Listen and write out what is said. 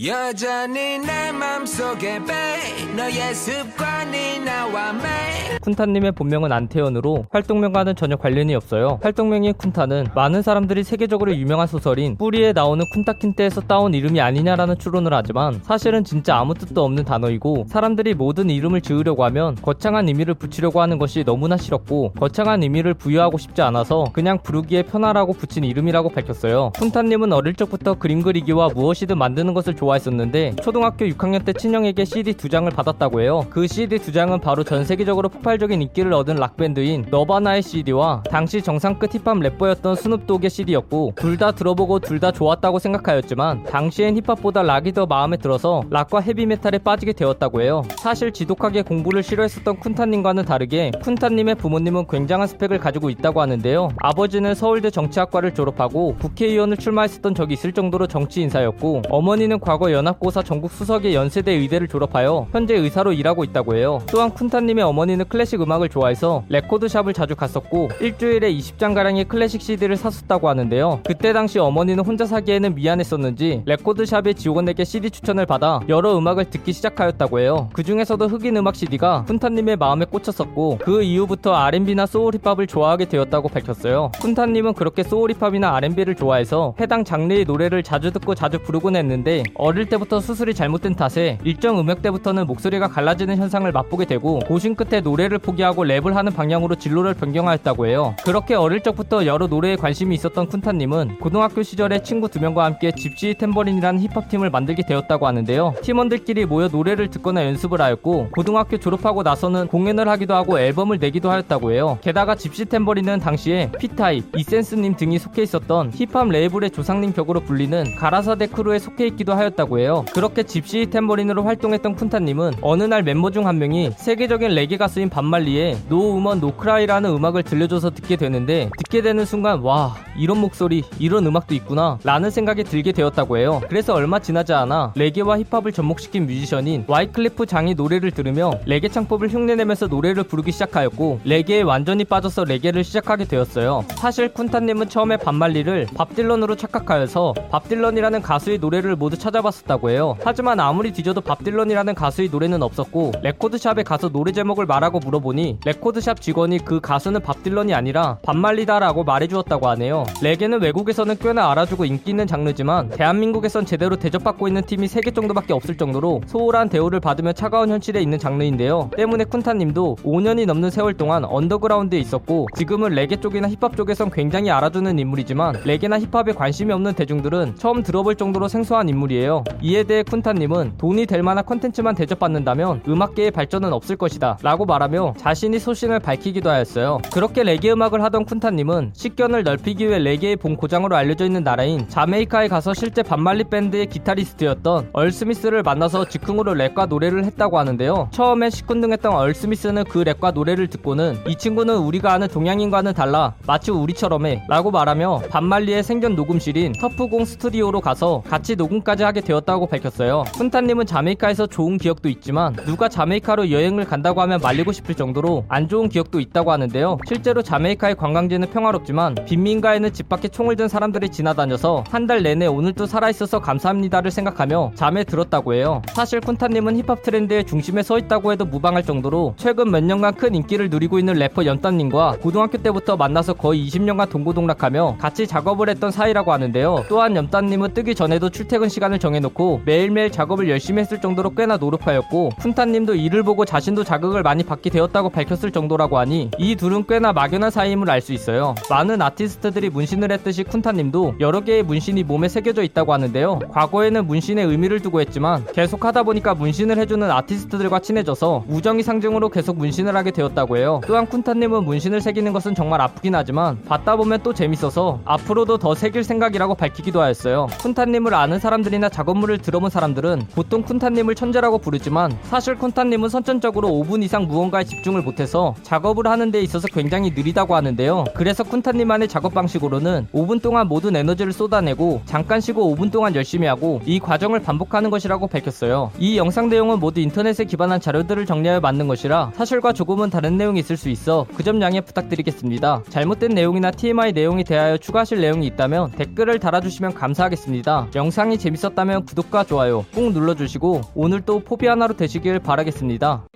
여전히 내 맘속에 배 너의 습관이 나와 매 쿤타님의 본명은 안태현으로 활동명과는 전혀 관련이 없어요. 활동명인 쿤타는 많은 사람들이 세계적으로 유명한 소설인 뿌리에 나오는 쿤타킨테에서 따온 이름이 아니냐라는 추론을 하지만 사실은 진짜 아무 뜻도 없는 단어이고 사람들이 모든 이름을 지으려고 하면 거창한 의미를 붙이려고 하는 것이 너무나 싫었고 거창한 의미를 부여하고 싶지 않아서 그냥 부르기에 편하라고 붙인 이름이라고 밝혔어요. 쿤타님은 어릴 적부터 그림 그리기와 무엇이든 만드는 것을 좋아했었는데 초등학교 6학년 때 친형에게 CD 두 장을 받았다고 해요. 그 CD 두 장은 바로 전 세계적으로 폭발적인 인기를 얻은 락밴드인 너바나의 CD와 당시 정상급 힙합 래퍼였던 스눕독의 CD였고 둘 다 들어보고 둘 다 좋았다고 생각하였지만 당시엔 힙합보다 락이 더 마음에 들어서 락과 헤비메탈에 빠지게 되었다고 해요. 사실 지독하게 공부를 싫어했었던 쿤타님과는 다르게 쿤타님의 부모님은 굉장한 스펙을 가지고 있다고 하는데요. 아버지는 서울대 정치학과를 졸업하고 국회의원을 출마했었던 적이 있을 정도로 정치 인사였고 어머니는 과거 연합고사 전국 수석의 연세대 의대를 졸업하여 현재 의사로 일하고 있다고 해요. 또한 쿤타님의 어머니는 클래식 음악을 좋아해서 레코드샵을 자주 갔었고 일주일에 20장가량의 클래식 CD를 샀었다고 하는데요. 그때 당시 어머니는 혼자 사기에는 미안했었는지 레코드샵의 직원에게 CD 추천을 받아 여러 음악을 듣기 시작하였다고 해요. 그 중에서도 흑인 음악 CD가 쿤타님의 마음에 꽂혔었고 그 이후부터 R&B나 소울 힙합을 좋아하게 되었다고 밝혔어요. 쿤타님은 그렇게 소울 힙합이나 R&B를 좋아해서 해당 장르의 노래를 자주 듣고 자주 부르곤 했는데 어릴 때부터 수술이 잘못된 탓에 일정 음역대부터는 목소리가 갈라지는 현상을 맛보게 되고 고심 끝에 노래를 포기하고 랩을 하는 방향으로 진로를 변경하였다고 해요. 그렇게 어릴 적부터 여러 노래에 관심이 있었던 쿤타님은 고등학교 시절에 친구 두 명과 함께 집시 탬버린이라는 힙합팀을 만들게 되었다고 하는데요. 팀원들끼리 모여 노래를 듣거나 연습을 하였고 고등학교 졸업하고 나서는 공연을 하기도 하고 앨범을 내기도 하였다고 해요. 게다가 집시 탬버린은 당시에 피타입, 이센스님 등이 속해 있었던 힙합 레이블의 조상님 격으로 불리는 가라사대 크루에 속해 있기도 하였 다고 해요. 그렇게 집시 탬버린으로 활동했던 쿤타님은 어느 날 멤버 중 한 명이 세계적인 레게 가수인 밥 말리의 No Woman No Cry라는 음악을 들려줘서 듣게 되는데 듣게 되는 순간 와 이런 목소리 이런 음악도 있구나 라는 생각이 들게 되었다고 해요. 그래서 얼마 지나지 않아 레게와 힙합을 접목시킨 뮤지션인 와이클리프 장의 노래를 들으며 레게 창법을 흉내내면서 노래를 부르기 시작하였고 레게에 완전히 빠져서 레게를 시작하게 되었어요. 사실 쿤타님은 처음에 밥 말리를 밥 딜런으로 착각하여서 밥 딜런이라는 가수의 노래를 모두 찾아봤었다고 해요. 하지만 아무리 뒤져도 밥 딜런이라는 가수의 노래는 없었고 레코드샵에 가서 노래 제목을 말하고 물어보니 레코드샵 직원이 그 가수는 밥 딜런이 아니라 밥 말리다라고 말해주었다고 하네요. 레게는 외국에서는 꽤나 알아주고 인기 있는 장르지만 대한민국에선 제대로 대접받고 있는 팀이 3개 정도밖에 없을 정도로 소홀한 대우를 받으며 차가운 현실에 있는 장르인데요. 때문에 쿤타님도 5년이 넘는 세월 동안 언더그라운드에 있었고 지금은 레게 쪽이나 힙합 쪽에선 굉장히 알아주는 인물이지만 레게나 힙합에 관심이 없는 대중들은 처음 들어볼 정도로 생소한 인물이에요. 이에 대해 쿤타님은 돈이 될 만한 컨텐츠만 대접받는다면 음악계의 발전은 없을 것이다 라고 말하며 자신이 소신을 밝히기도 하였어요. 그렇게 레게 음악을 하던 쿤타님은 식견을 넓히기 위해 레게의 본 고장으로 알려져 있는 나라인 자메이카에 가서 실제 밥 말리 밴드의 기타리스트였던 얼 스미스를 만나서 즉흥으로 랩과 노래를 했다고 하는데요. 처음에 시큰둥했던 얼 스미스는 그 랩과 노래를 듣고는 이 친구는 우리가 아는 동양인과는 달라 마치 우리처럼 해 라고 말하며 반말리의 생전 녹음실인 터프공 스튜디오로 가서 같이 녹음까지 하게 되었다고 밝혔어요. 쿤타님은 자메이카에서 좋은 기억도 있지만 누가 자메이카로 여행을 간다고 하면 말리고 싶을 정도로 안 좋은 기억도 있다고 하는데요. 실제로 자메이카의 관광지는 평화롭지만 빈민가에는 집 밖에 총을 든 사람들이 지나다녀서 한 달 내내 오늘도 살아있어서 감사합니다를 생각하며 잠에 들었다고 해요. 사실 쿤타님은 힙합 트렌드의 중심에 서 있다고 해도 무방할 정도로 최근 몇 년간 큰 인기를 누리고 있는 래퍼 연따님과 고등학교 때부터 만나서 거의 20년간 동고동락하며 같이 작업을 했던 사이라고 하는데요. 또한 염따님은 뜨기 전에도 출퇴근 시간을 정해놓고 매일매일 작업을 열심히 했을 정도로 꽤나 노력하였고 쿤타님도 이를 보고 자신도 자극을 많이 받게 되었다고 밝혔을 정도라고 하니 이 둘은 꽤나 막연한 사이임을 알 수 있어요. 많은 아티스트들이 문신을 했듯이 쿤타님도 여러 개의 문신이 몸에 새겨져 있다고 하는데요. 과거에는 문신에 의미를 두고 했지만 계속 하다 보니까 문신을 해주는 아티스트들과 친해져서 우정이 상징으로 계속 문신을 하게 되었다고 해요. 또한 쿤타님은 문신을 새기는 것은 정말 아프긴 하지만 받다 보면 또 재밌어서 앞으로도 더 새길 생각이라고 밝히기도 하였어요. 쿤타님을 아는 사람들이나 작업물을 들어본 사람들은 보통 쿤타님을 천재라고 부르지만 사실 쿤타님은 선천적으로 5분 이상 무언가에 집중을 못해서 작업을 하는 데 있어서 굉장히 느리다고 하는데요. 그래서 쿤타님만의 작업 방식으로는 5분 동안 모든 에너지를 쏟아내고 잠깐 쉬고 5분 동안 열심히 하고 이 과정을 반복하는 것이라고 밝혔어요. 이 영상 내용은 모두 인터넷에 기반한 자료들을 정리하여 만든 것이라 사실과 조금은 다른 내용이 있을 수 있어 그 점 양해 부탁드리겠습니다. 잘못된 내용이나 TMI 내용이 대하여 추가하실 내용이 있다면 댓글을 달아주시면 감사하겠습니다. 영상이 재밌었다 면 좋았다면 구독과 좋아요 꾹 눌러주시고 오늘도 포비아나로 되시길 바라겠습니다.